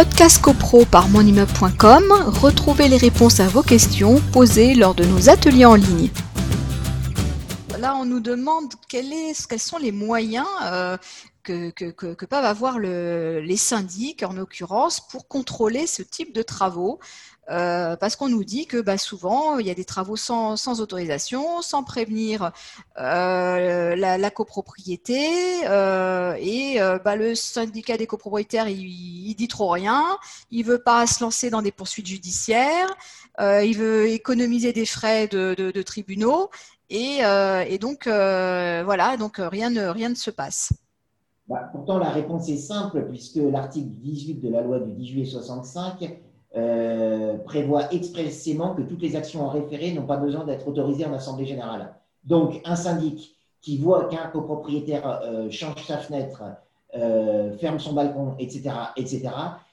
Podcast CoPro par monimmeuble.com, retrouvez les réponses à vos questions posées lors de nos ateliers en ligne. Là, on nous demande quels sont les moyens euh, que, peuvent avoir les syndics, en l'occurrence, pour contrôler ce type de travaux. Euh, parce qu'on nous dit que bah, souvent, il y a des travaux sans, autorisation, sans prévenir euh, la, copropriété, euh, et bah, le syndicat des copropriétaires, il, dit trop rien, il veut pas se lancer dans des poursuites judiciaires, il veut économiser des frais de, tribunaux, et, donc voilà, donc ne, rien ne se passe. Bah, pourtant, la réponse est simple, puisque l'article 18 de la loi du 10 juillet 65 euh, prévoit expressément que toutes les actions en référé n'ont pas besoin d'être autorisées en Assemblée générale. Donc, un syndic qui voit qu'un copropriétaire euh, change sa fenêtre, euh, ferme son balcon, etc., etc.,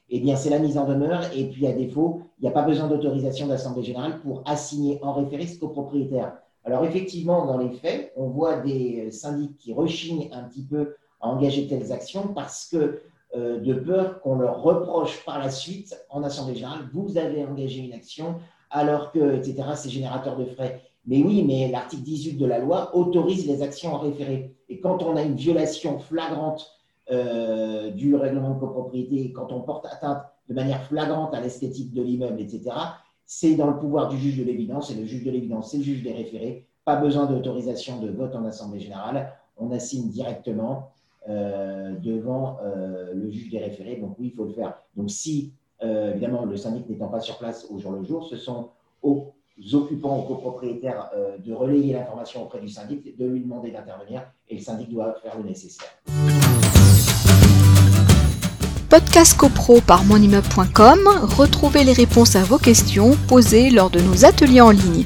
eh bien, c'est la mise en demeure. Et puis, à défaut, il n'y a pas besoin d'autorisation d'Assemblée générale pour assigner en référé ce copropriétaire. Alors, effectivement, dans les faits, on voit des syndics qui rechignent un petit peu à engager telles actions parce que euh, de peur qu'on leur reproche par la suite en Assemblée générale, vous avez engagé une action alors que, etc., c'est générateur de frais. Mais oui, mais l'article 18 de la loi autorise les actions en référé. Et quand on a une violation flagrante euh, du règlement de copropriété, quand on porte atteinte de manière flagrante à l'esthétique de l'immeuble, etc., c'est dans le pouvoir du juge de l'évidence. Et le juge de l'évidence, c'est le juge des référés. Pas besoin d'autorisation de vote en Assemblée générale. On assigne directement devant euh, le juge des référés. Donc oui, il faut le faire. Donc si, euh, évidemment, le syndic n'étant pas sur place au jour le jour, ce sont aux occupants, aux copropriétaires de relayer l'information auprès du syndic, de lui demander d'intervenir et le syndic doit faire le nécessaire. Podcast CoPro par monimmeuble.com, retrouvez les réponses à vos questions posées lors de nos ateliers en ligne.